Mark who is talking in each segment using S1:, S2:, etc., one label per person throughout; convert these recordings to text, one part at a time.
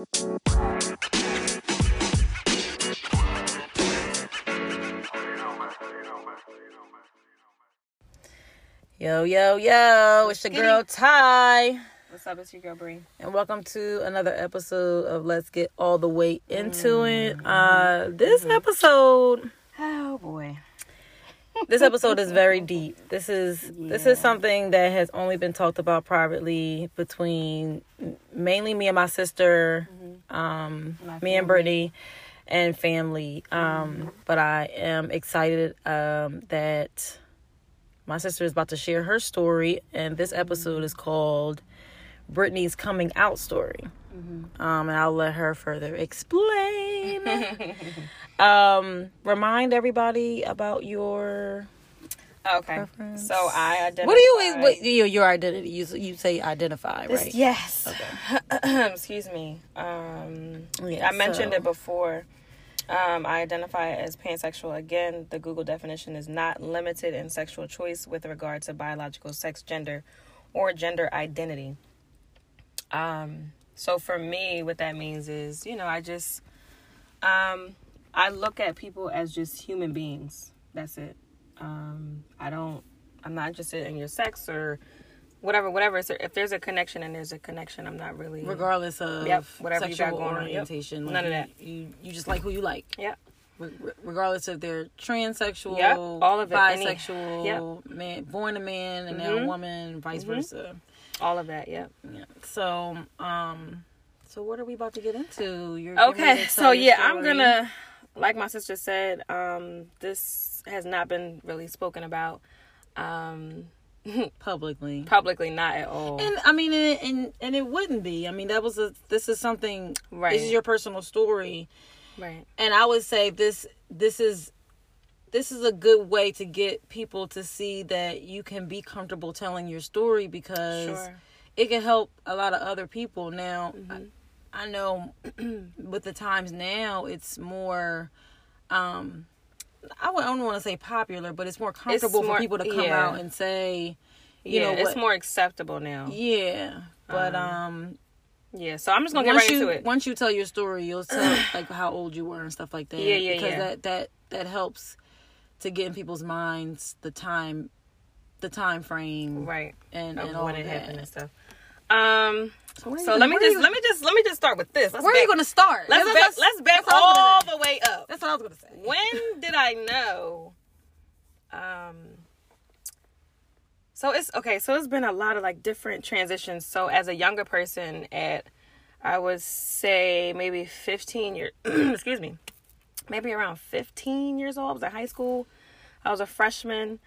S1: Yo, yo, yo, it's your girl Ty.
S2: What's up? It's your girl Bree.
S1: And welcome to another episode of Let's Get All the Way Into It. Uh this episode
S2: Oh boy.
S1: This episode is very deep. This is this is something that has only been talked about privately between mainly me and my sister, um,
S2: My
S1: me and. Brittany, and family. Um, but I am excited um, that my sister is about to share her story, and this episode is called Brittany's coming out story. Um, and I'll let her further explain. um, remind everybody about your
S2: Okay.
S1: Preference.
S2: So I identify.
S1: what do you what, your your identity? You you say identify,
S2: This-
S1: right?
S2: Yes.
S1: Okay.
S2: Excuse me. Um,
S1: Yeah,
S2: I mentioned
S1: so-
S2: it before. Um, I identify as pansexual. Again, the Google definition is not limited in sexual choice with regard to biological sex, gender, or gender identity. Um, so for me, what that means is, you know, I just, um, I look at people as just human beings. That's it. Um, I don't. I'm not interested in your sex or whatever. Whatever. It's if there's a connection and there's a connection, I'm not really.
S1: Regardless of
S2: Yep, whatever you
S1: sexual
S2: got going on. Yep.
S1: orientation,
S2: None of
S1: you-
S2: that.
S1: You you just like who you like.
S2: Yeah.
S1: Re- re- regardless if they're transsexual,
S2: Yep, all of it, any-
S1: bisexual, man, born a man and now a
S2: Mhm.
S1: woman, vice versa.
S2: All of that. Yep.
S1: Yeah. So, um, so what are we about to get into? You're
S2: Okay. So yeah, I'm gonna, like my sister said, um, this has not been really spoken about, um,
S1: publicly.
S2: publicly, not at all.
S1: And I mean, and, and and it wouldn't be. I mean, that was a. This is something.
S2: Right.
S1: This is your personal story,
S2: right.
S1: and I would say this. This is. This is a good way to get people to see that you can be comfortable telling your story because
S2: Sure.
S1: it can help a lot of other people. Now,
S2: Mm-hmm.
S1: I, I know with the times now, it's more. um I don't want to say popular, but it's more comfortable
S2: more-
S1: for people to come
S2: yeah.
S1: out and say, you
S2: yeah,
S1: know,
S2: it's more acceptable now.
S1: yeah. But um,
S2: Yeah. So I'm just gonna get right
S1: you
S2: into it.
S1: once you tell your story, you'll tell like how old you were and stuff like that.
S2: Yeah, yeah,
S1: because
S2: yeah.
S1: that that that helps to get in people's minds the time, the time frame,
S2: right.
S1: and and all
S2: when it
S1: that.
S2: happened and stuff. Um. So
S1: you-
S2: let me just
S1: you-
S2: let me just let me just start with this. Let's
S1: Where are you going to start?
S2: Let's back, let's back
S1: I was
S2: all the way up.
S1: That's what I was going to say.
S2: when did I know? Um. So it's okay. So it's been a lot of like different transitions. So as a younger person, at I would say maybe fifteen years. excuse me, maybe around fifteen years old. I was in high school. I was a freshman.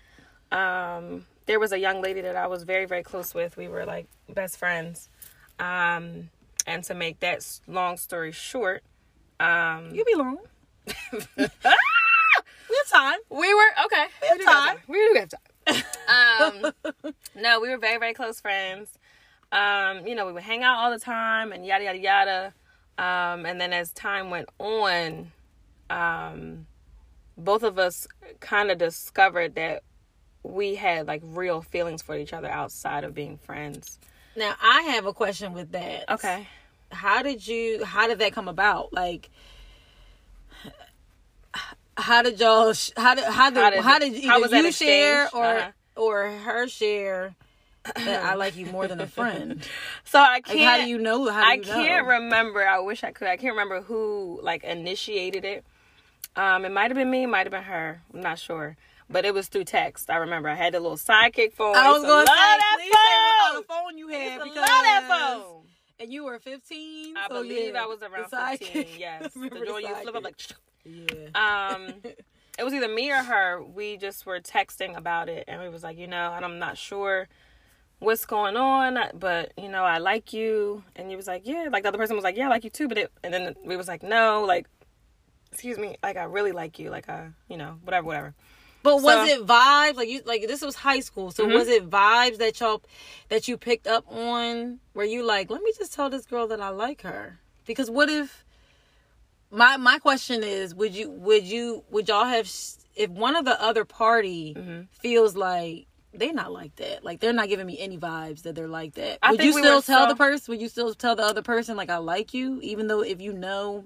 S2: Um, there was a young lady that I was very very close with. We were like best friends. Um, and to make that long story short, um,
S1: You be long. we have time.
S2: We were okay. We,
S1: have
S2: do got
S1: time.
S2: We do have time. um, no, we were very very close friends. Um, you know, we would hang out all the time and yada yada yada. Um, and then as time went on, um, both of us kind of discovered that we had like real feelings for each other outside of being friends.
S1: Now I have a question with that.
S2: Okay.
S1: How did you? How did that come about? Like, how did y'all? sh- How did? How did?
S2: How
S1: How
S2: did-
S1: did,
S2: how
S1: either
S2: was
S1: you share or
S2: Uh-huh.
S1: or her share that I like you more than a friend?
S2: So I can't.
S1: how do you know? How do
S2: I
S1: you
S2: can't remember. I wish I could. I can't remember who like initiated it. Um, it might have been me, might have been her. I'm not sure. But it was through text. I remember I had the little sidekick phone.
S1: I was going to
S2: love
S1: say,
S2: that
S1: say what
S2: phone.
S1: kind of phone you had because
S2: love that phone.
S1: and you were 15.
S2: I
S1: so
S2: believe
S1: yeah,
S2: I was around
S1: the sidekick.
S2: 15. Yes, the joint you flip up like.
S1: Yeah.
S2: Um, it was either me or her. We just were texting about it, and we was like, you know, and I'm not sure what's going on, but you know, I like you, and you was like, yeah, like the other person was like, yeah, I like you too, but it, and then we was like, no, like, excuse me, like I really like you, like I, you know, whatever, whatever.
S1: But was
S2: So- Mm-hmm.
S1: it vibes like you like this was high school? So was it vibes that y'all that you picked up on where you like, let me just tell this girl that I like her? Because what if my my question is, would you would you would y'all have if one of the other party
S2: Mm-hmm.
S1: feels like they're not like that. Like they're not giving me any vibes that they're like that.
S2: I
S1: would you still
S2: were
S1: tell
S2: so-
S1: the person? Would you still tell the other person like I like you, even though if you know,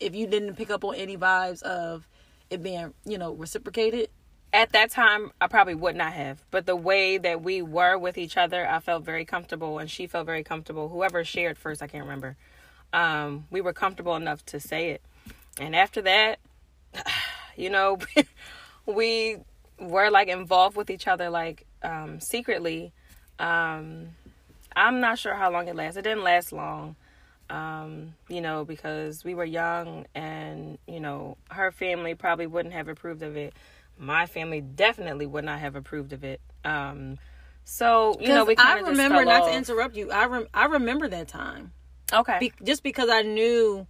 S1: if you didn't pick up on any vibes of it being you know reciprocated?
S2: At that time, I probably would not have. But the way that we were with each other, I felt very comfortable, and she felt very comfortable. Whoever shared first, I can't remember. Um, we were comfortable enough to say it, and after that, you know, we were like involved with each other, like um, secretly. Um, I'm not sure how long it lasted. It didn't last long, um, you know, because we were young, and you know, her family probably wouldn't have approved of it. My family definitely would not have approved of it. Um, so you know, we kind
S1: I remember not
S2: off.
S1: to interrupt you. I rem- I remember that time.
S2: Okay.
S1: Be- just because I knew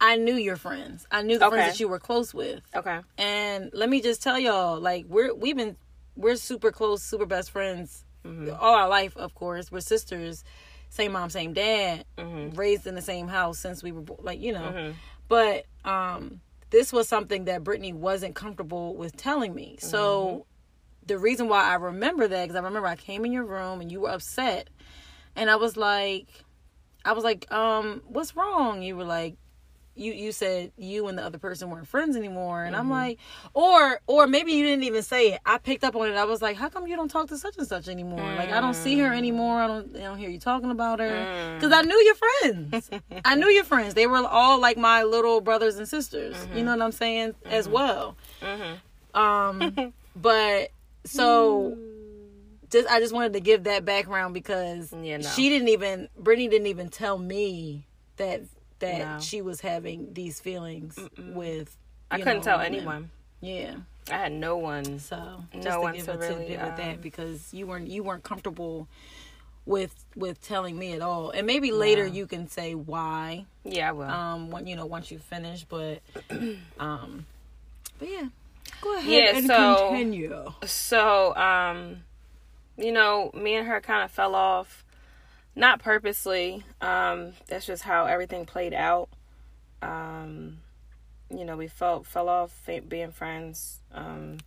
S1: I knew your friends. I knew the
S2: Okay.
S1: friends that you were close with.
S2: okay.
S1: And let me just tell y'all, like we're we've been we're super close, super best friends all our life, of course. We're sisters, same mom, same dad, raised in the same house since we were like, you know. But um this was something that Brittany wasn't comfortable with telling me. So the reason why I remember that because I remember I came in your room and you were upset, and I was like, I was like, um, what's wrong? You were like, you you said you and the other person weren't friends anymore, and I'm mm-hmm. like, or or maybe you didn't even say it. I picked up on it. I was like, how come you don't talk to such and such anymore? Like I don't see her mm. anymore. I don't I don't hear you talking about her mm. because I knew your friends. I knew your friends. They were all like my little brothers and sisters. You mm-hmm. know what I'm saying as mm-hmm. well. Um, but so mm. just I just wanted to give that background because
S2: Yeah, no.
S1: she didn't even Brittany didn't even tell me that that
S2: No.
S1: she was having these feelings with.
S2: I couldn't
S1: know,
S2: tell anyone.
S1: Yeah,
S2: I had no one.
S1: so
S2: No
S1: just to
S2: one
S1: give
S2: to
S1: a
S2: really,
S1: tidbit with that
S2: um,
S1: because you weren't you weren't comfortable with with telling me at all, and maybe later you can say why.
S2: Yeah, I will.
S1: Um, when you know once you finish, but um, but yeah, go ahead
S2: Yeah,
S1: and
S2: so-
S1: continue.
S2: so um you know me and her kind of fell off not purposely um that's just how everything played out um you know we felt fell off being friends um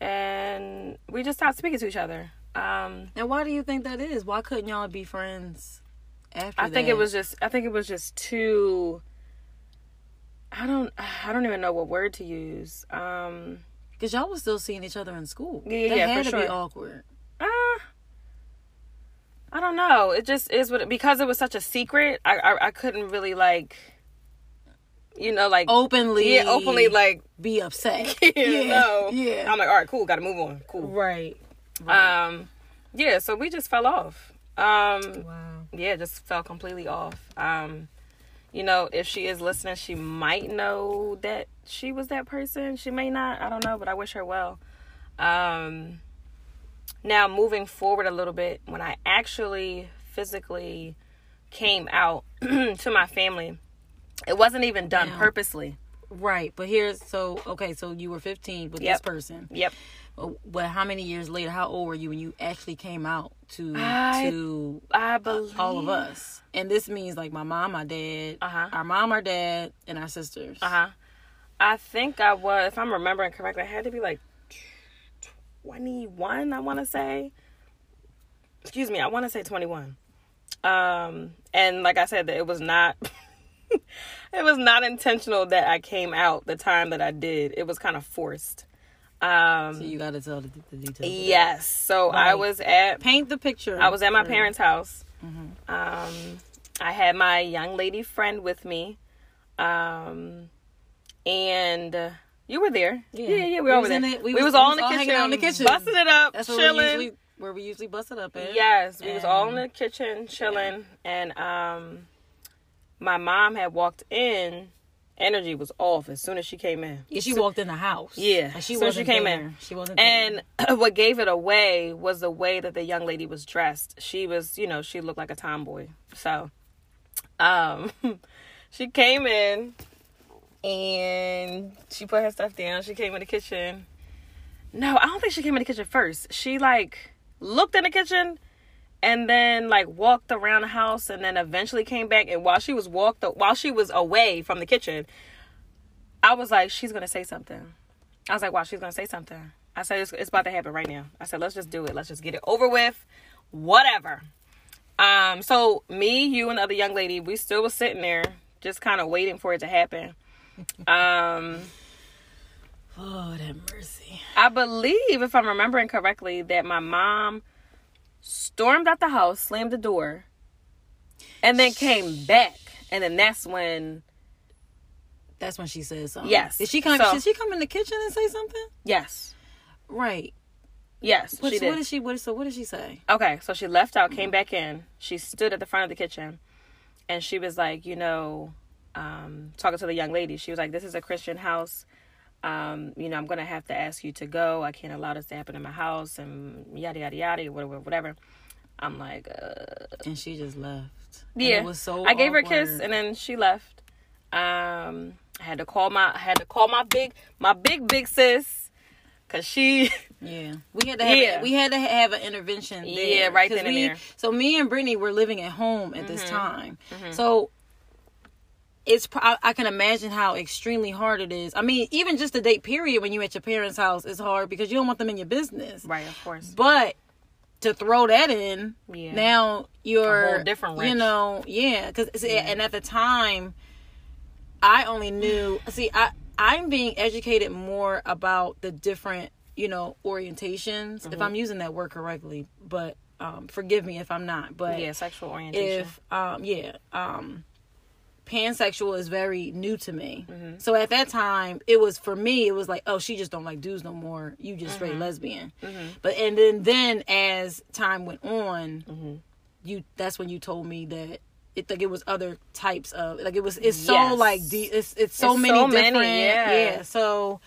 S2: and we just stopped speaking to each other um
S1: And why do you think that is? Why couldn't y'all be friends after
S2: i think it was just i think it was just too i don't i don't even know what word to use um
S1: because y'all was still seeing each other in school.
S2: Yeah,
S1: that
S2: yeah,
S1: had
S2: for
S1: to be
S2: sure.
S1: awkward.
S2: I don't know. It just is what it, because it was such a secret. I, I I couldn't really like, you know, like
S1: Openly,
S2: yeah, openly like
S1: be upset.
S2: you
S1: yeah,
S2: know.
S1: yeah,
S2: I'm like, all right, cool, got to move on, cool.
S1: right.
S2: Um, yeah. So we just fell off. Um,
S1: Wow.
S2: yeah, just fell completely off. Um, you know, if she is listening, she might know that she was that person. She may not. I don't know, but I wish her well. Um, now moving forward a little bit, when I actually physically came out to my family, it wasn't even done purposely.
S1: Right, but here's so okay. So you were 15 with
S2: Yep.
S1: this person.
S2: Yep.
S1: But but how many years later? How old were you when you actually came out to
S2: I-
S1: to
S2: I believe
S1: all of us? And this means like my mom, my dad,
S2: Uh-huh.
S1: our mom, our dad, and our sisters.
S2: Uh huh. I think I was, if I'm remembering correctly, I had to be like 21, I want to say. Excuse me, I want to say 21. Um, and like I said, that it was not. it was not intentional that I came out the time that I did. It was kind of forced. Um,
S1: So you got to tell the, the details.
S2: yes. So I was at
S1: Paint the picture.
S2: I was at my parents' house.
S1: Mm-hmm.
S2: Um, I had my young lady friend with me, um, and you were there. Yeah, yeah, yeah we,
S1: We
S2: were
S1: was in
S2: there.
S1: it-
S2: we,
S1: we
S2: was,
S1: was-
S2: all in the
S1: all
S2: kitchen,
S1: hanging out in the kitchen.
S2: busting it up,
S1: That's where we
S2: chilling.
S1: usually where we usually bust it up at.
S2: Yes, we was all in the kitchen chilling, and um, my mom had walked in. Energy was off as soon as she came in.
S1: Yeah, she walked in the house.
S2: Yeah,
S1: and she
S2: so she
S1: wasn't
S2: came
S1: there.
S2: in.
S1: She wasn't. there.
S2: And what gave it away was the way that the young lady was dressed. She was, you know, she looked like a tomboy. So, um, she came in and she put her stuff down. She came in the kitchen. No, I don't think she came in the kitchen first. She like looked in the kitchen and then like walked around the house and then eventually came back and while she was walked while she was away from the kitchen, I was like she's going to say something. I was like, wow, she's gonna say something. I said it's, it's about to happen right now. I said let's just do it. Let's just get it over with. Whatever. Um, so me, you, and the other young lady, we still was sitting there, just kind of waiting for it to happen. Um,
S1: Lord have mercy.
S2: I believe, if I'm remembering correctly, that my mom stormed out the house, slammed the door, and then came back, and then that's when,
S1: That's when she says something.
S2: Yes.
S1: Did she come?
S2: So-
S1: did she come in the kitchen and say something?
S2: yes,
S1: Right.
S2: yes,
S1: What,
S2: she
S1: what
S2: did.
S1: did she? What? So what did she say?
S2: Okay, so she left out, came back in. She stood at the front of the kitchen, and she was like, you know, um, talking to the young lady. She was like, "This is a Christian house. Um, you know, I'm gonna have to ask you to go. I can't allow this to happen in my house, and yada yada yada, whatever, whatever." I'm like, uh,
S1: And she just left. And
S2: yeah.
S1: It was so.
S2: I gave her a kiss, and then she left. Um, I had to call my, I had to call my big, my big big sis, cause she.
S1: Yeah, we had to have
S2: Yeah.
S1: we had to have an intervention. There,
S2: Yeah, right then and there.
S1: So me and Brittany were living at home at this
S2: Mm-hmm.
S1: time. So it's I, can imagine how extremely hard it is. I mean, even just the date period when you at your parents' house is hard because you don't want them in your business.
S2: Right, of course.
S1: But to throw that in,
S2: Yeah.
S1: now you're
S2: A whole different
S1: You know, yeah, because and at the time, I only knew. See, I I'm being educated more about the different you know orientations.
S2: Mm-hmm.
S1: If I'm using that word correctly, but um, forgive me if I'm not. But
S2: Yeah, sexual orientation.
S1: if um yeah um pansexual is very new to me
S2: Mm-hmm.
S1: so at that time it was for me it was like oh she just don't like dudes no more you just straight
S2: Mm-hmm.
S1: lesbian but and then then as time went on
S2: Mm-hmm.
S1: you that's when you told me that it like it was other types of like it was it's so
S2: Yes.
S1: like de- it's it's so
S2: It's
S1: many
S2: so many,
S1: different
S2: yeah.
S1: so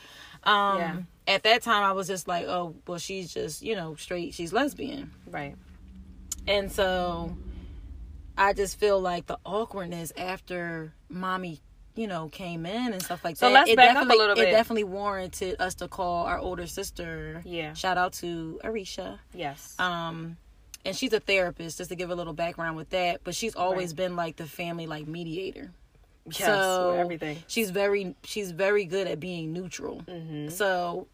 S1: um
S2: Yeah.
S1: at that time i was just like oh well she's just you know straight she's lesbian
S2: right.
S1: and so I just feel like the awkwardness after mommy, you know, came in and stuff like
S2: So
S1: that.
S2: let's
S1: it
S2: back up a
S1: definitely
S2: little
S1: it definitely warranted us to call our older sister.
S2: Yeah.
S1: Shout out to Arisha.
S2: Yes.
S1: Um and she's a therapist, just to give a little background with that. But she's always
S2: Right.
S1: been like the family like mediator.
S2: yes.
S1: so
S2: everything.
S1: She's very she's very good at being neutral.
S2: Mm-hmm.
S1: So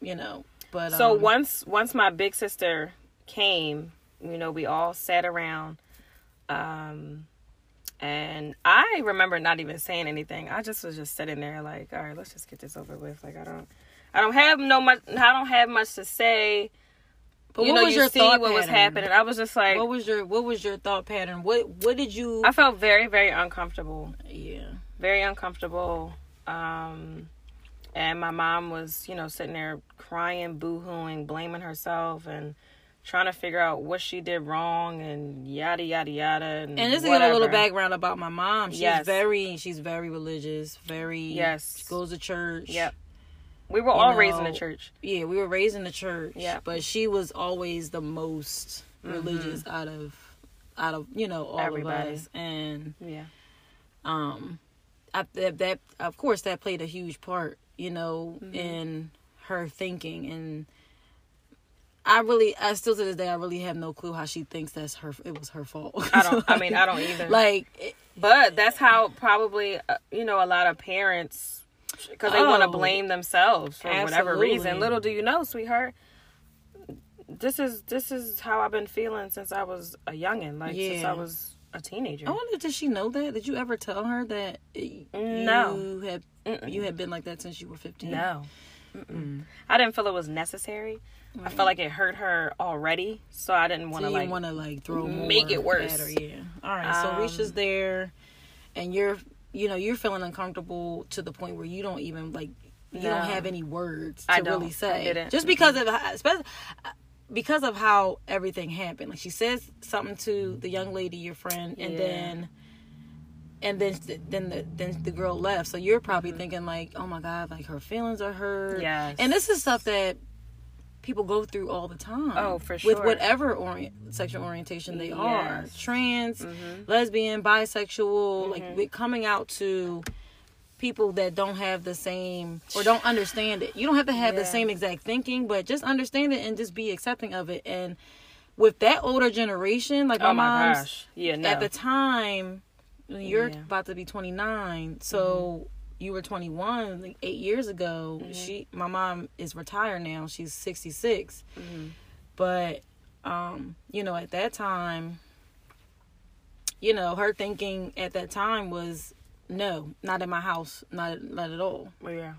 S1: you know, but
S2: So
S1: um,
S2: once once my big sister came, you know, we all sat around, um, and I remember not even saying anything. I just was just sitting there like, all right, let's just get this over with. Like I don't, I don't have no much. I don't have much to say.
S1: but
S2: you
S1: what
S2: know,
S1: was
S2: you
S1: your
S2: see
S1: thought
S2: what was happening. I was just like,
S1: What was your what was your thought pattern? What what did you
S2: I felt very very uncomfortable.
S1: Yeah.
S2: very uncomfortable. Um, and my mom was, you know, sitting there crying, boo-hooing, blaming herself, and trying to figure out what she did wrong, and yada yada yada. And,
S1: And just to give a little background about my mom, she's
S2: Yes.
S1: very she's very religious, very
S2: Yes.
S1: She goes to church.
S2: Yep. We were all raised in the church.
S1: Yeah, we were raised in the church.
S2: Yeah.
S1: But she was always the most
S2: Mm-hmm.
S1: religious out of out of you know all
S2: Everybody.
S1: of us, and
S2: Yeah.
S1: um, I, that that of course that played a huge part, you know,
S2: Mm-hmm.
S1: in her thinking and. I really, I still to this day, I really have no clue how she thinks that's her. It was her fault.
S2: I don't. I mean, I don't either.
S1: like it-
S2: but that's how probably uh, you know a lot of parents because they want to
S1: Oh.
S2: blame themselves for whatever reason. Little do you know, sweetheart. This is this is how I've been feeling since I was a youngin, like since I was a teenager.
S1: I wonder, did she know that? Did you ever tell her that
S2: No.
S1: you had you had been like that since you were fifteen?
S2: No. Mm-mm. I didn't feel it was necessary. I felt like it hurt her already, so I didn't want
S1: so
S2: to
S1: you
S2: like.
S1: want to like throw
S2: make it worse.
S1: her, yeah. All right. So
S2: Um,
S1: Risha's there, and you're you know you're feeling uncomfortable to the point where you don't even like you
S2: No.
S1: don't have any words to really
S2: I
S1: say. Just because of how- especially because of how everything happened. Like she says something to the young lady, your friend, and
S2: Yeah.
S1: then. And then, then the then the girl left. So you're probably
S2: Mm-hmm.
S1: thinking like, "Oh my god, like her feelings are hurt."
S2: Yes.
S1: And this is stuff that people go through all the time.
S2: Oh, for
S1: With whatever orient, sexual orientation they are,
S2: Yes.
S1: trans,
S2: Mhm.
S1: lesbian, bisexual, like
S2: Mhm.
S1: we coming out to people that don't have the same or don't understand it. You don't have to have the same exact thinking, but just understand it and just be accepting of it. And with that older generation, like my,
S2: oh my
S1: mom's
S2: gosh, yeah, no.
S1: at the time you're
S2: Yeah.
S1: about to be 29 so you were 21 like 8 years ago
S2: Mm-hmm.
S1: she my mom is retired now she's 66 but um you know at that time you know her thinking at that time was no not in my house not not at all
S2: yeah.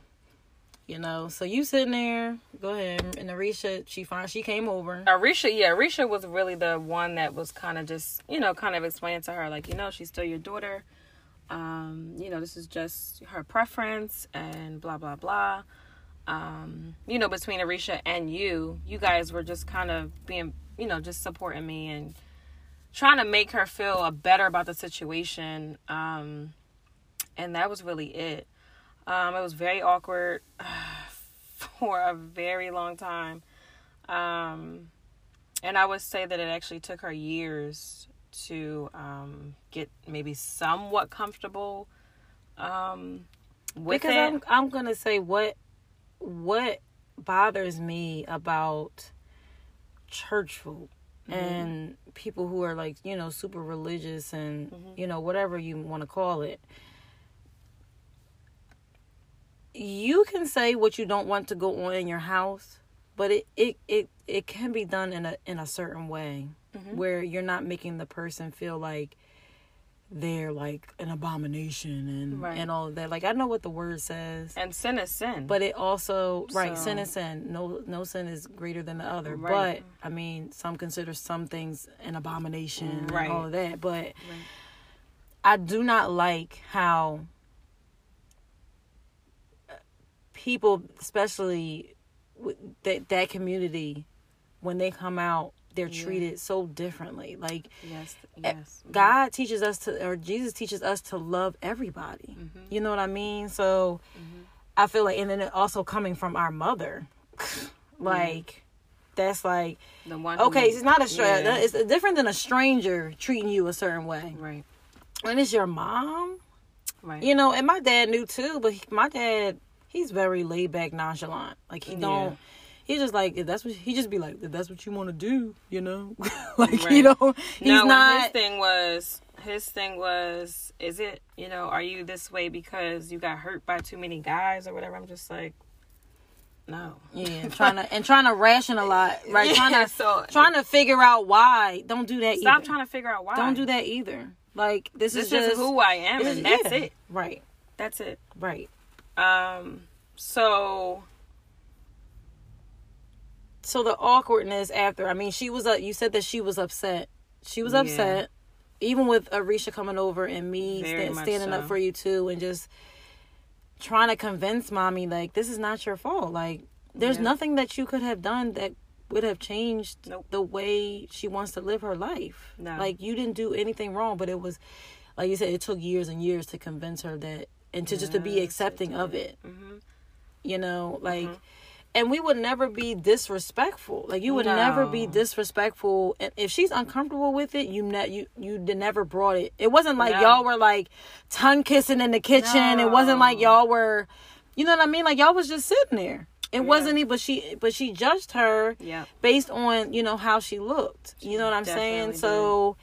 S1: you know so you sitting there go ahead and Arisha she find she came over
S2: Arisha, yeah, Arisha was really the one that was kind of just, you know, kind of explaining to her, like, you know, she's still your daughter. Um, you know, this is just her preference and blah, blah, blah. Um, you know, between Arisha and you, you guys were just kind of being, you know, just supporting me and trying to make her feel better about the situation. Um, and that was really it. Um, it was very awkward for a very long time. Um, and I would say that it actually took her years to um, get maybe somewhat comfortable um, with
S1: because
S2: it.
S1: I'm I'm gonna say what what bothers me about church folk
S2: Mm-hmm.
S1: and people who are like you know super religious and
S2: Mm-hmm.
S1: you know whatever you want to call it. You can say what you don't want to go on in your house, but it it it, it can be done in a in a certain way
S2: Mm-hmm.
S1: where you're not making the person feel like they're like an abomination and
S2: Right.
S1: and all of that. Like I know what the word says,
S2: and sin is sin.
S1: but it also right
S2: So-
S1: sin is sin. No no sin is greater than the other.
S2: Right.
S1: But I mean, some consider some things an abomination
S2: Right.
S1: and all of that. But I do not like how people, especially that that community, when they come out, they're
S2: Yeah.
S1: treated so differently. Like
S2: yes,
S1: Eh,
S2: yes.
S1: God teaches us to, or Jesus teaches us to love everybody.
S2: Mm-hmm.
S1: You know what I mean? So I feel like, and then also coming from our mother, like that's like
S2: The one.
S1: okay,
S2: who-
S1: it's not a stranger.
S2: Yeah.
S1: It's different than a stranger treating you a certain way.
S2: Right.
S1: When it's your mom,
S2: Right.
S1: you know, and my dad knew too, but he, my dad, he's very laid back, nonchalant. Like he don't. He just like if that's what he just be like. If that's what you want to do, you know, like
S2: Right.
S1: you know, he's
S2: no,
S1: not.
S2: his thing was his thing was is it you know are you this way because you got hurt by too many guys or whatever? I'm just like no.
S1: Yeah, trying to and trying to rationalize, right?
S2: Yeah,
S1: trying to
S2: so-
S1: trying to figure out why. Don't do that.
S2: Stop
S1: either.
S2: trying to figure out why.
S1: Don't do that either. Like this,
S2: This
S1: is just
S2: who I am, and that's
S1: yeah.
S2: it.
S1: Right,
S2: That's it.
S1: right.
S2: Um. So
S1: So the awkwardness after. I mean, she was. Uh, you said that she was upset. She was
S2: Yeah.
S1: upset, even with Arisha coming over and me
S2: Very
S1: sta-
S2: much
S1: standing up for you too, and just trying to convince mommy like this is not your fault. Like there's
S2: Yeah.
S1: nothing that you could have done that would have changed
S2: Nope.
S1: the way she wants to live her life.
S2: No.
S1: Like you didn't do anything wrong, but it was like you said, it took years and years to convince her that and to just to be accepting of
S2: did.
S1: it.
S2: Mhm.
S1: You know, like
S2: Mm-hmm.
S1: and we would never be disrespectful. Like you would never be disrespectful. And if she's uncomfortable with it, you ne- you you never brought it. It wasn't like
S2: No.
S1: y'all were like tongue kissing in the kitchen. It wasn't like y'all were, you know what I mean? Like y'all was just sitting there. It wasn't even, but she, but she judged her
S2: Yeah.
S1: based on you know how she looked. You know what I'm saying?
S2: definitely
S1: So,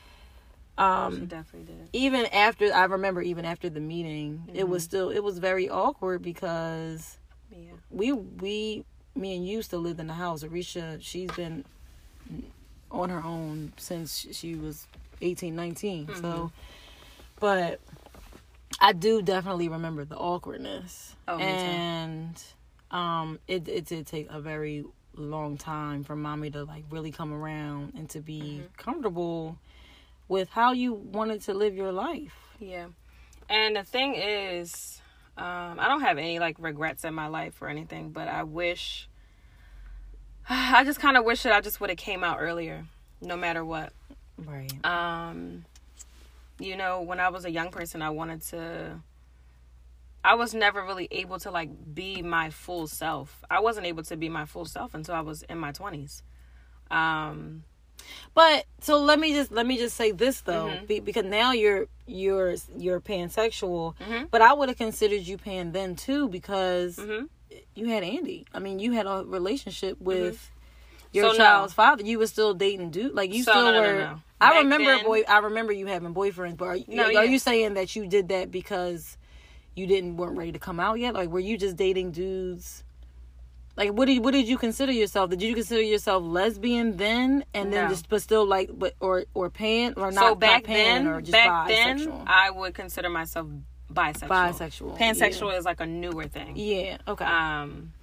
S2: she
S1: um,
S2: definitely did.
S1: even after I remember, even after the meeting, it
S2: Mm-hmm.
S1: was still it was very awkward because
S2: Yeah.
S1: we we me and you still lived in the house. Arisha, she's been on her own since she was 18, 19.
S2: Mm-hmm.
S1: So, but I do definitely remember the awkwardness,
S2: Oh,
S1: and um, it it did take a very long time for mommy to like really come around and to be
S2: Mm-hmm.
S1: comfortable with how you wanted to live your life.
S2: Yeah. And the thing is, um, I don't have any like regrets in my life or anything, but I wish I just kind of wish that I just would have came out earlier, no matter what.
S1: Right.
S2: Um, you know, when I was a young person, I wanted to. I was never really able to like be my full self. I wasn't able to be my full self until I was in my twenties. Um,
S1: But so let me just let me just say this though,
S2: Mhm.
S1: be, because now you're you're you're pansexual,
S2: Mhm.
S1: but I would have considered you pan then too because
S2: mhm.
S1: you had Andy. I mean, you had a relationship with your
S2: Mm-hmm. So, no.
S1: child's father. You were still dating dude, like you
S2: So,
S1: still
S2: no, no, no,
S1: were.
S2: no.
S1: I
S2: Back
S1: remember
S2: then-
S1: boy. I remember you having boyfriends, but are, you-
S2: No,
S1: are
S2: yeah.
S1: you saying that you did that because you didn't weren't ready to come out yet? Like were you just dating dudes? Like what did what did you consider yourself? Did you consider yourself lesbian then, and then
S2: No.
S1: just but still like but or or pan or not?
S2: so
S1: not
S2: back
S1: pan,
S2: then,
S1: or just
S2: back
S1: bisexual?
S2: then, I would consider myself bisexual.
S1: Bisexual,
S2: Pansexual is like a newer thing.
S1: yeah. Okay.
S2: Um,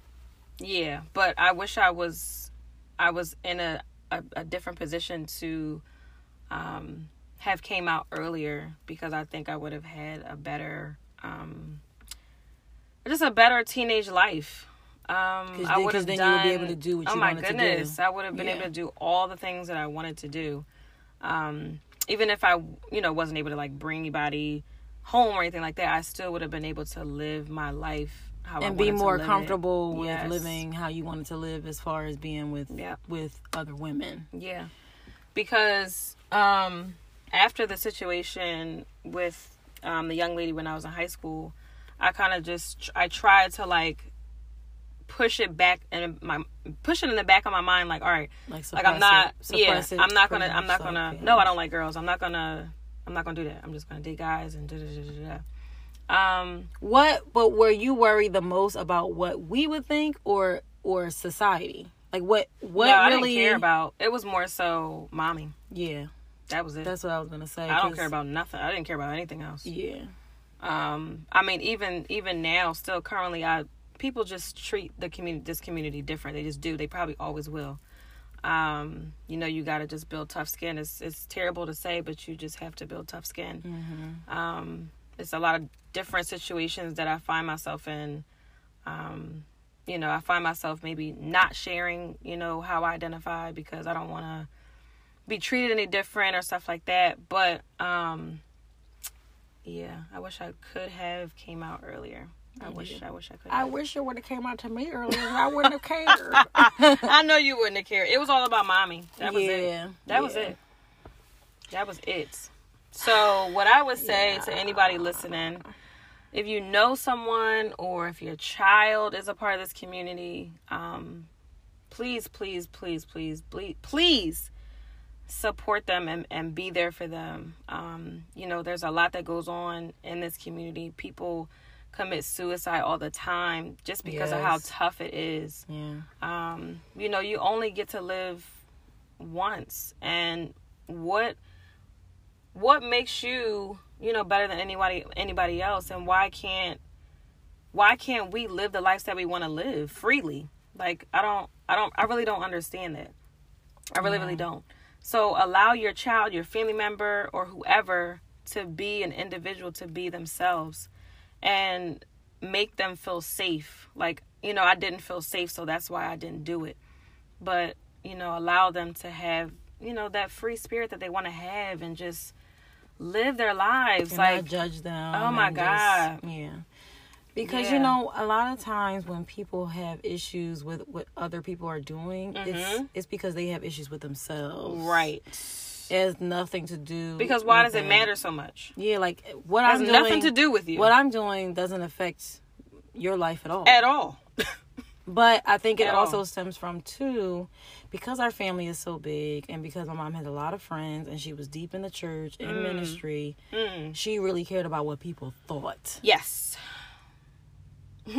S2: yeah, but I wish I was, I was in a a, a different position to, um, have came out earlier because I think I would have had a better, um, just a better teenage life. Um, I
S1: then-
S2: would have
S1: then
S2: done.
S1: you would be able to do what
S2: oh
S1: you
S2: my
S1: wanted to do.
S2: goodness, I would have been
S1: Yeah.
S2: able to do all the things that I wanted to do. Um, even if I, you know, wasn't able to like bring anybody home or anything like that, I still would have been able to live my life how I
S1: and be
S2: wanted to
S1: more
S2: live it.
S1: comfortable with
S2: Yes.
S1: living how you wanted to live as far as being with
S2: Yeah.
S1: with other women.
S2: Yeah. Because um after the situation with um the young lady when I was in high school, I kind of just I tried to like push it back and my push it in the back of my mind like all right
S1: Like,
S2: like I'm not
S1: it-
S2: yeah
S1: it
S2: I'm not gonna I'm not gonna
S1: yeah.
S2: no I don't like girls I'm not gonna I'm not gonna do that I'm just gonna date guys and da da da da um
S1: What? But were you worried the most about what we would think, or or society? Like what? What
S2: no, I
S1: really?
S2: didn't care about it was more so mommy
S1: Yeah,
S2: that was it
S1: that's what I was gonna say.
S2: I don't care about nothing I didn't care about anything else
S1: Yeah,
S2: um i mean even even now still currently i people just treat the community this community different. They just do. They probably always will. Um you know you got to just build tough skin. It's it's terrible to say but you just have to build tough skin.
S1: Mm-hmm.
S2: um it's a lot of different situations that i find myself in. Um you know i find myself maybe not sharing you know how i identify because i don't want to be treated any different or stuff like that. But um yeah i wish i could have came out earlier i wish i wish i could
S1: I wish it would have came out to me earlier. I wouldn't have cared.
S2: I know you wouldn't have cared. It was all about mommy. That was it.
S1: Yeah,
S2: that was it. That was it. So what i would say to anybody listening if you know someone or if your child is a part of this community um please please please please please please support them and, and be there for them. Um you know there's a lot that goes on in this community. People commit suicide all the time just because of how tough it is.
S1: Yeah,
S2: um, you know, you only get to live once, and what what makes you, you know, better than anybody anybody else, and why can't why can't we live the lives that we want to live freely? Like, I don't, I don't, I really don't understand that. I really, really don't. So allow your child, your family member, or whoever to be an individual, to be themselves, and make them feel safe. Like, you know, I didn't feel safe, so that's why I didn't do it. But, you know, allow them to have, you know, that free spirit that they want to have and just live their lives.
S1: and
S2: like,
S1: judge them.
S2: oh my
S1: and just-
S2: God.
S1: yeah. Because
S2: Yeah.
S1: you know, a lot of times when people have issues with what other people are doing, it's
S2: Mhm.
S1: it's because they have issues with themselves.
S2: right.
S1: It has nothing to do.
S2: Because why does it matter so much?
S1: Yeah, like what I'm
S2: nothing to do with you
S1: What I'm doing doesn't affect your life at all.
S2: at all.
S1: But I think it
S2: At
S1: also
S2: all.
S1: stems from too, because our family is so big, and because my mom had a lot of friends, and she was deep in the church and
S2: Mm.
S1: ministry.
S2: Mm.
S1: She really cared about what people thought.
S2: Yes.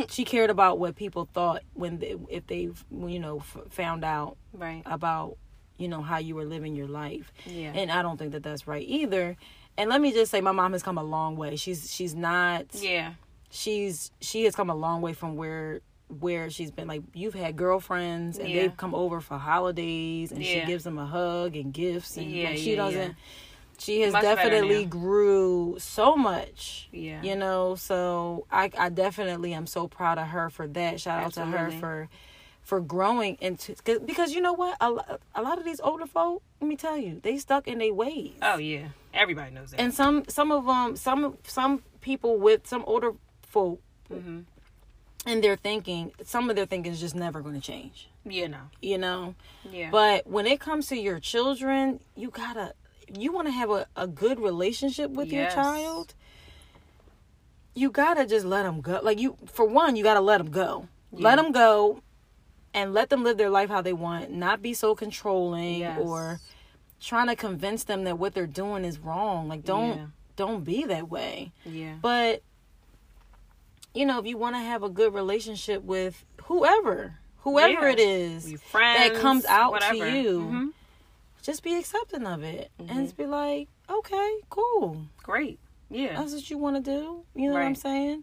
S1: she cared about what people thought when they, if they you know f- found out
S2: Right.
S1: about you know how you were living your life
S2: Yeah.
S1: and i don't think that that's right either and let me just say my mom has come a long way she's she's not
S2: yeah.
S1: she's she has come a long way from where where she's been like you've had girlfriends and
S2: Yeah.
S1: they've come over for holidays and she gives them a hug and gifts and
S2: Yeah,
S1: like, she
S2: yeah,
S1: doesn't
S2: yeah.
S1: she has
S2: Much
S1: definitely grew so much
S2: Yeah.
S1: you know so i i definitely am so proud of her for that shout out to her for for growing into cause, because you know what a, a lot of these older folk let me tell you they stuck in their ways
S2: Oh yeah. Everybody knows that.
S1: and some some of them some some people with some older folk
S2: hmm
S1: and their thinking some of their thinking is just never going to change
S2: Yeah. No.
S1: you know
S2: Yeah.
S1: but when it comes to your children you gotta you want to have a, a good relationship with
S2: Yes.
S1: your child you gotta just let them go like you for one you gotta let them go let them go and let them live their life how they want not be so controlling
S2: Yes.
S1: or trying to convince them that what they're doing is wrong like don't
S2: Yeah.
S1: don't be that way
S2: Yeah.
S1: but you know, if you want to have a good relationship with whoever, whoever
S2: Yeah.
S1: it is
S2: friends,
S1: that comes out
S2: whatever.
S1: to you,
S2: Mhm.
S1: just be accepting of it
S2: Mm-hmm.
S1: and just be like, okay, cool.
S2: Great. Yeah.
S1: That's what you want to do. You know what I'm saying?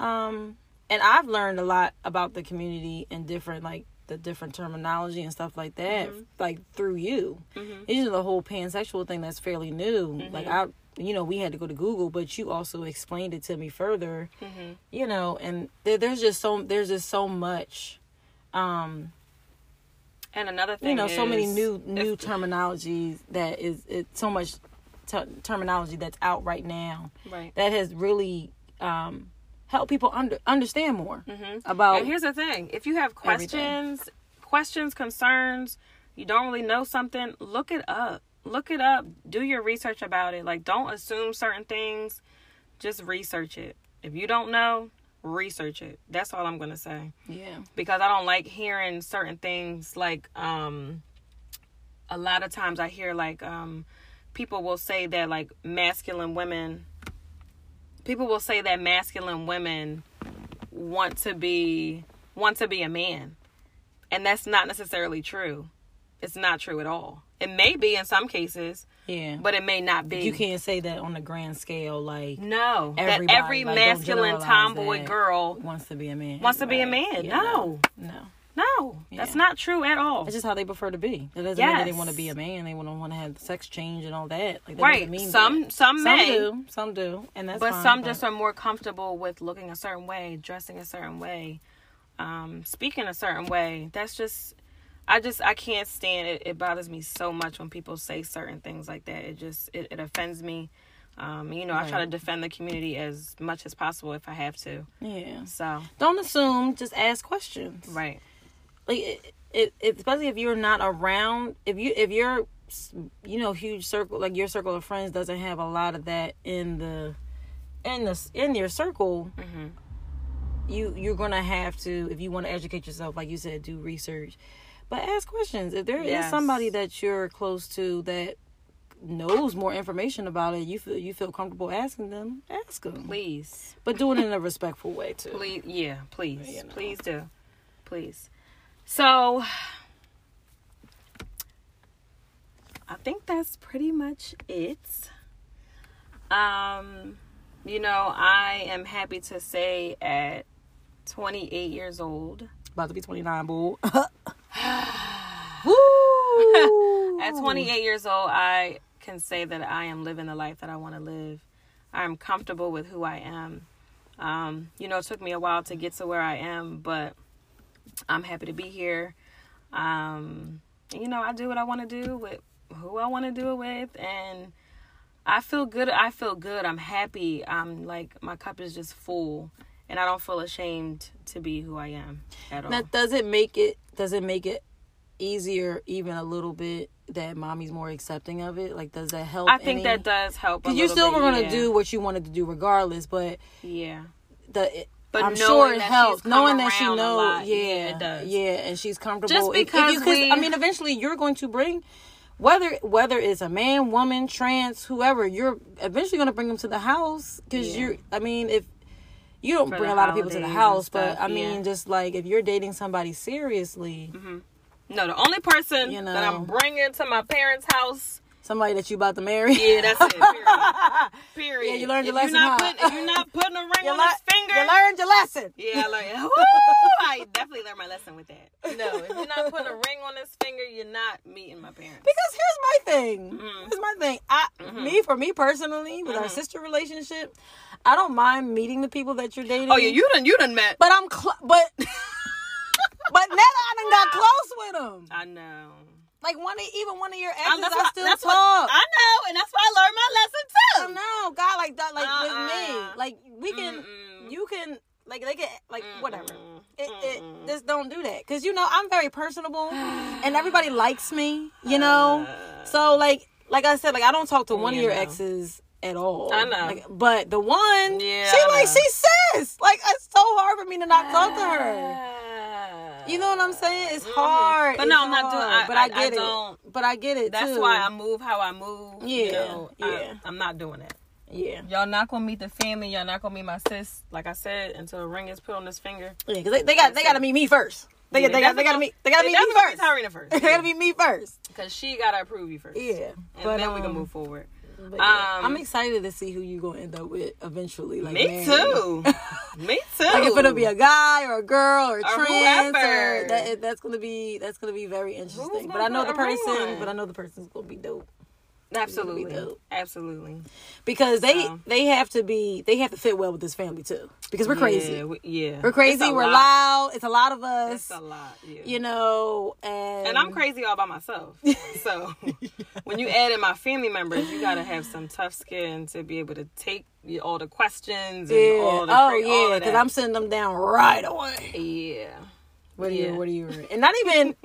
S1: Um, and I've learned a lot about the community and different like the different terminology and stuff like that,
S2: Mm-hmm.
S1: like through you. It's just the whole pansexual thing that's fairly new.
S2: Mm-hmm.
S1: Like I, you know, we had to go to Google, but you also explained it to me further.
S2: Mm-hmm.
S1: You know, and there, there's just so there's just so much. Um,
S2: And another thing,
S1: you know, so many
S2: is
S1: new
S2: if-
S1: new terminologies that is it's so much ter- terminology that's out right now
S2: Right.
S1: that has really um, helped people under understand more
S2: Mhm.
S1: about
S2: And here's the thing: if you have questions, questions, concerns, you don't really know something, look it up. Look it up. Do your research about it. Like, don't assume certain things. Just research it. If you don't know, research it. That's all I'm gonna say.
S1: yeah
S2: Because I don't like hearing certain things. Like, um, a lot of times I hear like um, people will say that like masculine women. People will say that masculine women want to be want to be a man. And that's not necessarily true. It's not true at all. It may be in some cases
S1: yeah.
S2: but it may not be.
S1: You can't say that on a grand scale like
S2: no that every
S1: like,
S2: masculine tomboy
S1: that.
S2: girl
S1: wants to be a man.
S2: wants to be a man.
S1: Yeah,
S2: no.
S1: No.
S2: No that's
S1: Yeah.
S2: not true at all.
S1: It's just how they prefer to be. It doesn't mean that they want to be a man they want to want to have sex change and all that. Like that
S2: right.
S1: mean
S2: some
S1: that.
S2: some
S1: some
S2: may.
S1: do some do and that's
S2: but
S1: fine,
S2: some just are more comfortable with looking a certain way dressing a certain way um speaking a certain way. That's just i just i can't stand it. It bothers me so much when people say certain things like that. It just it, it offends me. Um you know i try to defend the community as much as possible if i have to.
S1: Yeah.
S2: So.
S1: Don't assume just ask questions.
S2: Right
S1: like it, it, it, especially if you're not around if you if you're you know huge circle like your circle of friends doesn't have a lot of that in the in the in your circle
S2: Mhm.
S1: you you're gonna have to if you want to educate yourself like you said do research. But ask questions. If there is
S2: Yes.
S1: somebody that you're close to that knows more information about it you feel you feel comfortable asking them ask them
S2: please.
S1: But do it in a respectful way too.
S2: Please yeah please.
S1: You know.
S2: please do. Please so i think that's pretty much it. Um you know i am happy to say at 28 years old.
S1: About to be 29 bull Woo!
S2: at 28 years old i can say that i am living the life that i want to live. I'm comfortable with who i am. Um, you know it took me a while to get to where i am but i'm happy to be here um, you know i do what i want to do with who i want to do it with and i feel good i feel good i'm happy i'm like my cup is just full and i don't feel ashamed to be who i am at all
S1: Now, does it make it does it make it easier even a little bit that mommy's more accepting of it? Like, does that help?
S2: i think that does help
S1: because you still
S2: bit,
S1: were gonna
S2: yeah.
S1: do what you wanted to do regardless, but
S2: yeah
S1: the
S2: But
S1: I'm sure it helps knowing that she knows. Yeah,
S2: yeah, it does.
S1: Yeah, and she's comfortable.
S2: Just
S1: If- if
S2: because
S1: you-
S2: we-
S1: I mean, eventually you're going to bring. Whether whether it's a man, woman, trans, whoever, you're eventually going to bring them to the house because
S2: Yeah.
S1: you're. I mean, if you don't
S2: For
S1: bring a lot of people to the house,
S2: and
S1: but I mean,
S2: yeah.
S1: just like if you're dating somebody seriously, mm-hmm.
S2: No, the only person
S1: You
S2: that I'm bringing to my parents' house,
S1: somebody that you about to marry,
S2: yeah, that's it. Period. Period.
S1: Yeah, you learned your
S2: if
S1: lesson,
S2: You're not
S1: huh?
S2: putting, if you're not putting a ring
S1: you,
S2: on his finger.
S1: you learned your lesson.
S2: yeah, I learned. Woo! I definitely learned my lesson with that. No, if you're not putting a ring on his finger, you're not meeting my parents.
S1: Because here's my thing.
S2: Mm-hmm.
S1: Here's my thing. I me for me personally with our sister relationship, I don't mind meeting the people that you're dating.
S2: Oh yeah, you done you done met.
S1: But I'm cl- but but now I done got close with them.
S2: I know.
S1: Like one of even one of your exes, I
S2: what,
S1: still
S2: that's
S1: talk.
S2: what I know, and that's why I learned my lesson too.
S1: I know, God, like that, like
S2: Uh-uh.
S1: with me, uh-uh. like we can,
S2: Mm-mm.
S1: you can, like they get, like whatever.
S2: Mm-mm.
S1: It, it just don't do that because you know I'm very personable and everybody likes me, you know. So like, like I said, like I don't talk to one of your
S2: know.
S1: exes at all.
S2: I know.
S1: Like, but the one,
S2: Yeah,
S1: she
S2: I
S1: like
S2: know.
S1: she says, like it's so hard for me to not talk to her. You know what I'm saying? It's hard.
S2: Mm-hmm. But
S1: It's
S2: no, I'm not doing-
S1: hard.
S2: I-
S1: but
S2: I-
S1: I, get
S2: I
S1: it.
S2: don't-
S1: But I get it
S2: That's
S1: too.
S2: why I move how I move.
S1: Yeah,
S2: you know,
S1: yeah.
S2: I, I'm not doing it.
S1: Yeah.
S2: Y'all not gonna meet the family. Y'all not gonna meet my sis. Like I said, until a ring is put on this finger.
S1: Yeah, because they, they got they got to meet me first. They,
S2: Yeah,
S1: they, got, they got to meet they got to meet me first.
S2: Tarina first.
S1: they got to meet me first.
S2: Because she gotta approve you first.
S1: Yeah,
S2: And then we can
S1: um,
S2: move forward.
S1: But yeah,
S2: Um,
S1: I'm excited to see who you gonna end up with eventually. Like
S2: Me too. Me too.
S1: Like if it'll be a guy or a girl or, trans or that that's gonna be that's gonna be very interesting. But I know the
S2: put a ring
S1: person.
S2: on?
S1: But I know the person's gonna be dope
S2: Absolutely.
S1: Be.
S2: Absolutely.
S1: because they
S2: So.
S1: they have to be they have to fit well with this family too because we're crazy.
S2: Yeah. We, yeah.
S1: We're crazy. We're
S2: lot.
S1: loud. It's a lot of
S2: It's
S1: us.
S2: a lot. Yeah.
S1: You know, and
S2: and I'm crazy all by myself. So when you add in my family members, you gotta have some tough skin to be able to take all the questions and
S1: Yeah.
S2: all the
S1: Oh
S2: all
S1: yeah, because. I'm sending them down right away.
S2: yeah.
S1: What are
S2: Yeah.
S1: you? What are you? And not even.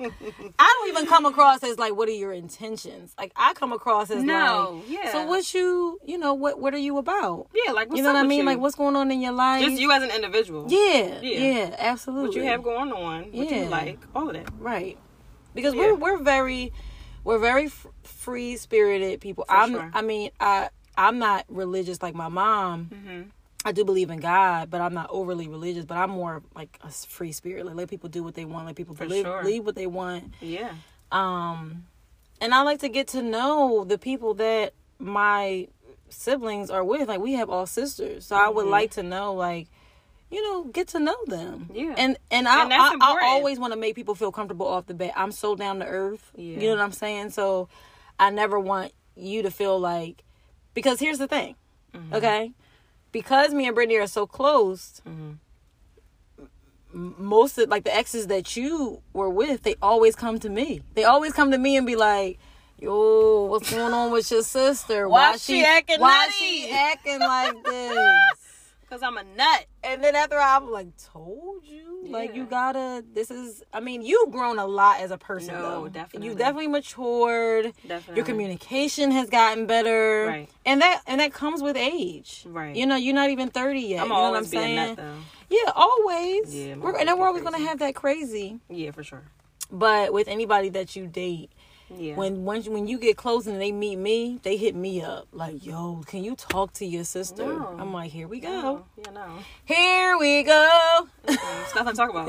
S1: I don't even come across as like, what are your intentions? Like I come across as
S2: No,
S1: like,
S2: yeah.
S1: So what you? You know what? What are you about?
S2: Yeah, like what's
S1: you know what I mean?
S2: you?
S1: Like what's going on in your life?
S2: just you as an individual.
S1: Yeah,
S2: Yeah.
S1: yeah, absolutely.
S2: What you have going on, what
S1: Yeah.
S2: you like, all of that.
S1: right? Because
S2: Yeah.
S1: we're we're very we're very f- free spirited people. I'm.
S2: sure.
S1: I mean, I I'm not religious like my mom.
S2: Mm-hmm.
S1: I do believe in God, but I'm not overly religious. But I'm more like a free spirit. Like let people do what they want. Let people believe,
S2: sure.
S1: what they want.
S2: Yeah.
S1: Um, and I like to get to know the people that my siblings are with. Like we have all sisters, so I would
S2: Mhm.
S1: like to know, like, you know, get to know them.
S2: Yeah.
S1: And and I
S2: And
S1: I, I always want to make people feel comfortable off the bat. I'm so down to earth.
S2: Yeah.
S1: You know what I'm saying? So I never want you to feel like because here's the thing,
S2: Mm-hmm.
S1: okay? Because me and Brittany are so close,
S2: Mhm.
S1: most of like the exes that you were with, they always come to me. They always come to me and be like, "Yo, what's going on with your sister?
S2: Why she acting
S1: Why
S2: nutty?"
S1: she acting like this?"
S2: Cause I'm a nut.
S1: and then after I'm like, "Told you, like you gotta. This is. I mean, you've grown a lot as a person,
S2: No,
S1: though.
S2: definitely.
S1: You definitely matured.
S2: Definitely.
S1: Your communication has gotten better,
S2: Right.
S1: And that and that comes with age,
S2: Right.
S1: You know, you're not even thirty yet.
S2: I'm
S1: you know what I'm
S2: always being
S1: saying?
S2: nut though.
S1: Yeah, always.
S2: Yeah,
S1: we're, and then we're always gonna have that crazy.
S2: Yeah, for sure.
S1: But with anybody that you date,
S2: Yeah.
S1: when once when you get close and they meet me, they hit me up like, "Yo, can you talk to your sister?"
S2: No.
S1: I'm like, "Here we go,
S2: no, yeah, no.
S1: here we go."
S2: There's nothing to talk about.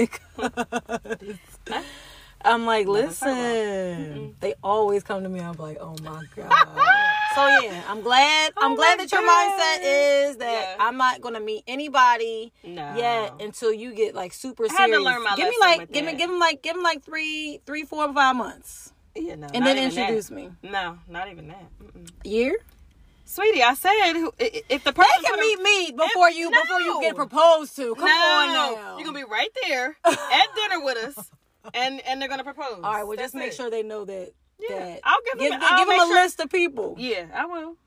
S1: I'm like,
S2: Nothing to talk
S1: listen. They always come to me. I'm like, oh my god. so yeah, I'm glad. Oh I'm
S2: Oh
S1: glad
S2: my
S1: that your mindset is that
S2: Yeah.
S1: I'm not gonna meet anybody
S2: No.
S1: yet until you get like super
S2: I had to
S1: serious.
S2: learn my
S1: give me like give me give him like give him like three three four five months
S2: Yeah, no.
S1: and then
S2: even that.
S1: introduce me.
S2: No, not even that. Mm-mm.
S1: Year.
S2: Sweetie, I said who- i- i- if the person
S1: They can meet me before you before you get proposed to. Come
S2: no,
S1: on now.
S2: you're gonna be right there at dinner with us, and and they're gonna propose.
S1: All right. Well,
S2: That's
S1: just make
S2: it.
S1: sure they know that.
S2: Yeah,
S1: that
S2: I'll give them.
S1: give,
S2: I'll
S1: give them a
S2: sure-
S1: list of people.
S2: Yeah, I will.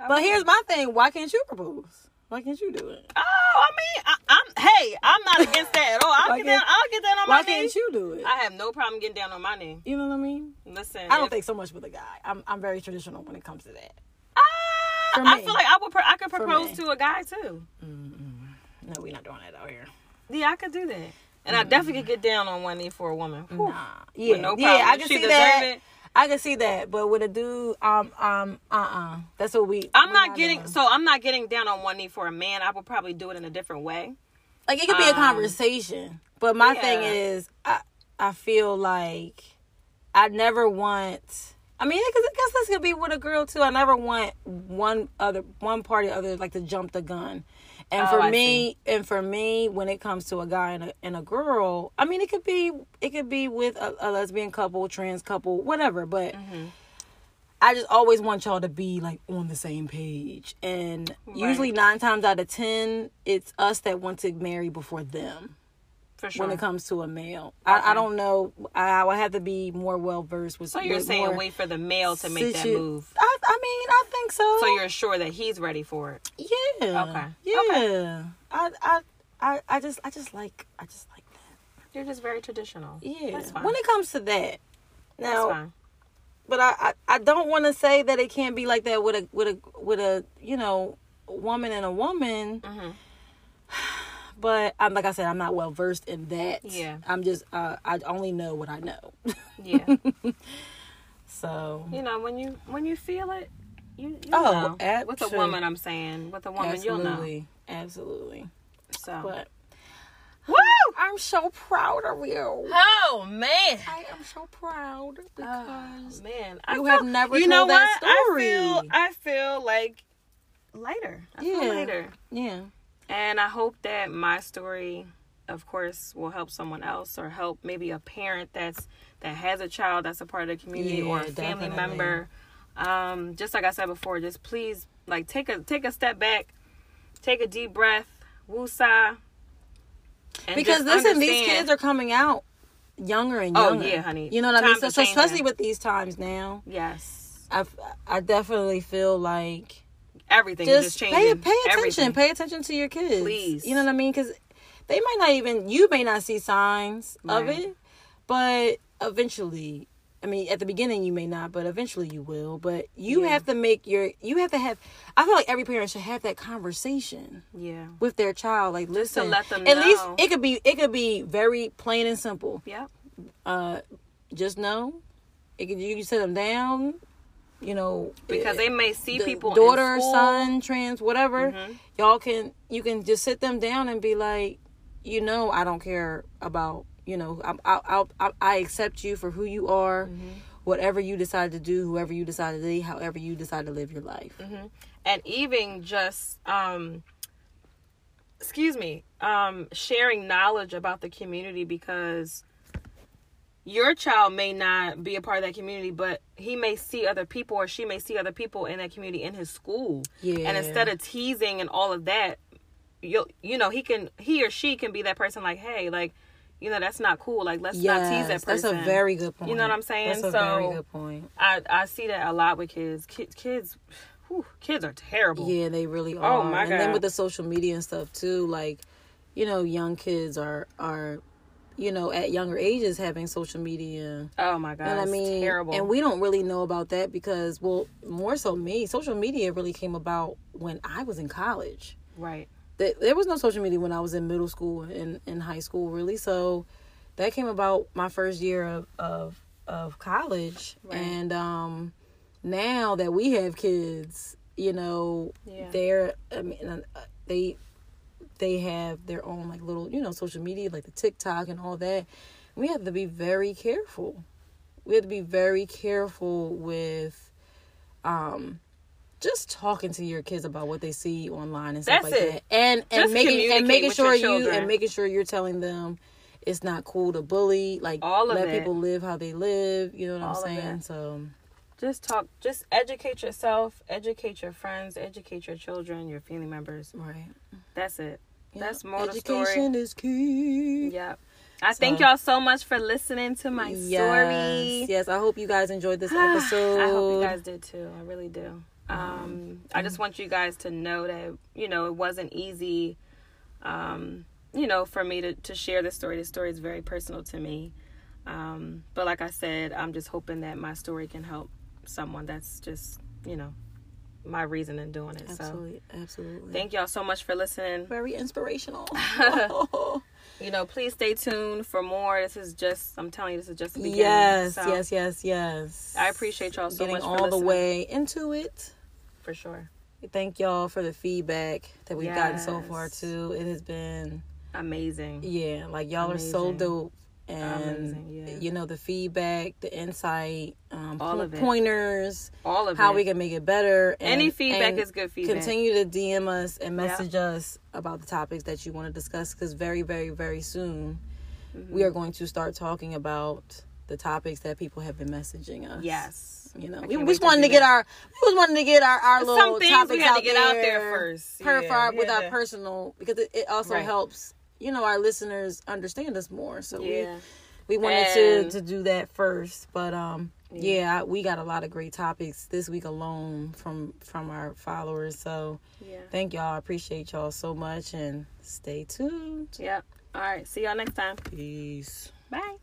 S2: I
S1: But
S2: will.
S1: here's my thing. Why can't you propose? Why can't you do it?
S2: Oh, I mean, I, I'm. Hey, I'm not against that at all. I'll get down. I'll get down on my knee.
S1: Why can't you do it?
S2: I have no problem getting down on my knee.
S1: You know what I mean?
S2: Listen,
S1: I don't
S2: if-
S1: think so much with a guy. I'm I'm very traditional when it comes to that.
S2: Ah, I feel like I would. I could propose to a guy too.
S1: No, we're not doing that out here.
S2: Yeah, I could do that, and I definitely could get down on one knee for a woman. Whew.
S1: Nah. Yeah,
S2: no
S1: yeah,
S2: problem.
S1: I
S2: If
S1: can
S2: she
S1: see that.
S2: it.
S1: I can see that, but with a dude, um, um, uh, uh that's what we.
S2: I'm
S1: we're
S2: not getting.
S1: doing.
S2: So I'm not getting down on one knee for a man. I would probably do it in a different way.
S1: like it could be a
S2: um,
S1: conversation, but my thing is, I I feel like I never want. I mean, because I guess this could be with a girl too. I never want one other one party other like to jump the gun. And
S2: Oh,
S1: for
S2: I
S1: me, and for me, when it comes to a guy and a, and a girl, I mean, it could be it could be with a, a lesbian couple, trans couple, whatever. But
S2: Mm-hmm.
S1: I just always want y'all to be like on the same page. And usually nine times out of ten, it's us that want to marry before them
S2: sure.
S1: when it comes to a male. I, I don't know. I, I would have to be more well versed with.
S2: so you're
S1: with
S2: saying wait for the male to make that move.
S1: I, I mean, I think so.
S2: So you're sure that he's ready for it.
S1: yeah.
S2: Okay.
S1: Yeah. I, I I I just I just like I just like that.
S2: You're just very traditional.
S1: Yeah. When it comes to that,
S2: That's
S1: now,
S2: fine.
S1: but I, I I don't want to say that it can't be like that with a with a with a you know woman and a woman.
S2: Mhm.
S1: But I'm like I said, I'm not well versed in that.
S2: Yeah.
S1: I'm just uh, I only know what I know.
S2: Yeah.
S1: so
S2: you know when you when you feel it, you, you
S1: Oh,
S2: know. with a woman, I'm saying with a woman, you'll know.
S1: absolutely, absolutely.
S2: So,
S1: But
S2: woo!
S1: I'm so proud of you.
S2: Oh man.
S1: I am so proud
S2: Oh,
S1: because
S2: man,
S1: you
S2: feel-
S1: have never
S2: you know
S1: that
S2: what?
S1: story.
S2: I feel I feel like lighter. I feel lighter.
S1: yeah,
S2: And I hope that my story, of course, will help someone else or help maybe a parent that's that has a child that's a part of the community or a family
S1: definitely.
S2: member. Um, just like I said before, just please like take a take a step back, take a deep breath, woosah.
S1: because listen, these kids are coming out younger and younger.
S2: Oh,
S1: younger.
S2: yeah, honey.
S1: You know what I mean? So, so especially with these times now,
S2: yes,
S1: I I definitely feel like
S2: everything is
S1: just
S2: just
S1: pay
S2: changing.
S1: pay attention,
S2: Everything.
S1: pay attention to your kids.
S2: Please.
S1: you know what I mean? Because they might not even you may not see signs of it, but eventually. I mean, at the beginning you may not, but eventually you will. But you
S2: Yeah.
S1: have to make your, you have to have. I feel like every parent should have that conversation
S2: Yeah.
S1: with their child. Like,
S2: Just to
S1: listen,
S2: let them know.
S1: at least it could be, it could be very plain and simple.
S2: Yep.
S1: Uh, just know, it could, you can sit them down. You know,
S2: Because
S1: eh,
S2: they may see
S1: the
S2: people
S1: daughter, son, trans, whatever.
S2: Mhm.
S1: Y'all can you can just sit them down and be like, you know, I don't care about you know, I I I, I accept you for who you are,
S2: Mm-hmm.
S1: whatever you decide to do, whoever you decide to be, however you decide to live your life.
S2: Mm-hmm. and even just um excuse me um sharing knowledge about the community because your child may not be a part of that community but he may see other people or she may see other people in that community in his school
S1: Yeah.
S2: and instead of teasing and all of that you you know he can he or she can be that person like hey like you know that's not cool like let's not tease that person
S1: that's a very good point.
S2: You know what I'm saying?
S1: That's a
S2: So-
S1: very good point.
S2: i i see that a lot with kids kids kids whew, kids are terrible
S1: Yeah, they really oh are.
S2: Oh, my
S1: and then with the social media and stuff too, like, you know, young kids are are, you know, at younger ages having social media.
S2: Oh my god,
S1: I mean?
S2: terrible.
S1: And we don't really know about that because, well, more so me, social media really came about when I was in college.
S2: right.
S1: There there was no social media when I was in middle school and in high school, really. So that came about my first year of of, of college,
S2: Right.
S1: and um, now that we have kids, you know,
S2: Yeah.
S1: they're I mean, uh, they they have their own like little you know social media like the TikTok and all that. We have to be very careful. We have to be very careful with um just talking to your kids about what they see online and stuff
S2: That's
S1: like
S2: it.
S1: that. And and
S2: Just
S1: making and making sure you and making sure you're telling them it's not cool to bully. Like
S2: All of
S1: let
S2: it.
S1: people live how they live. You know what
S2: All
S1: I'm saying? So
S2: Just talk. Just educate yourself. Educate your friends. Educate your children. Your family members.
S1: right.
S2: That's it. That's more the
S1: Education
S2: story.
S1: is key.
S2: Yep. I thank y'all so much for listening to my
S1: Yes,
S2: story.
S1: yes. I hope you guys enjoyed this episode.
S2: I hope you guys did too. I really do. Um, I just want you guys to know that you know it wasn't easy. Um, you know, for me to to share this story. This story is very personal to me. Um, but like I said, I'm just hoping that my story can help someone. That's just you know my reason in doing it. So
S1: Absolutely, absolutely.
S2: thank y'all so much for listening.
S1: Very inspirational.
S2: You know, please stay tuned for more. This is just I'm telling you, this is just the beginning.
S1: yes,
S2: So,
S1: yes, yes, yes.
S2: I appreciate y'all so
S1: Getting
S2: much for
S1: all the way into it.
S2: for sure.
S1: Thank y'all for the feedback that we've gotten so far too. It has been
S2: Amazing.
S1: yeah, like y'all are so dope. And
S2: Amazing, yeah.
S1: you know the feedback, the insight, um,
S2: All
S1: po-
S2: of it.
S1: pointers,
S2: All of
S1: how
S2: it.
S1: we can make it better. And,
S2: Any feedback is good feedback.
S1: Continue to DM us and
S2: Yeah.
S1: message us about the topics that you want to discuss because very, very, very soon
S2: Mm-hmm.
S1: we are going to start talking about the topics that people have been messaging us.
S2: Yes.
S1: You know,
S2: I
S1: we just
S2: wait to
S1: wanted to get our we just wanted to get our, our
S2: Some
S1: little
S2: things
S1: topics
S2: we had to
S1: out
S2: get
S1: there
S2: out there first.
S1: per-
S2: Yeah,
S1: for our-
S2: we
S1: with our personal because it, it also
S2: Right.
S1: helps you know our listeners understand us more. So
S2: yeah.
S1: we we wanted
S2: and...
S1: to to do that first, but um
S2: yeah.
S1: yeah. we got a lot of great topics this week alone from from our followers. So
S2: yeah.
S1: thank y'all. I appreciate y'all so much and stay tuned.
S2: Yep. All right. See y'all next time.
S1: Peace.
S2: Bye.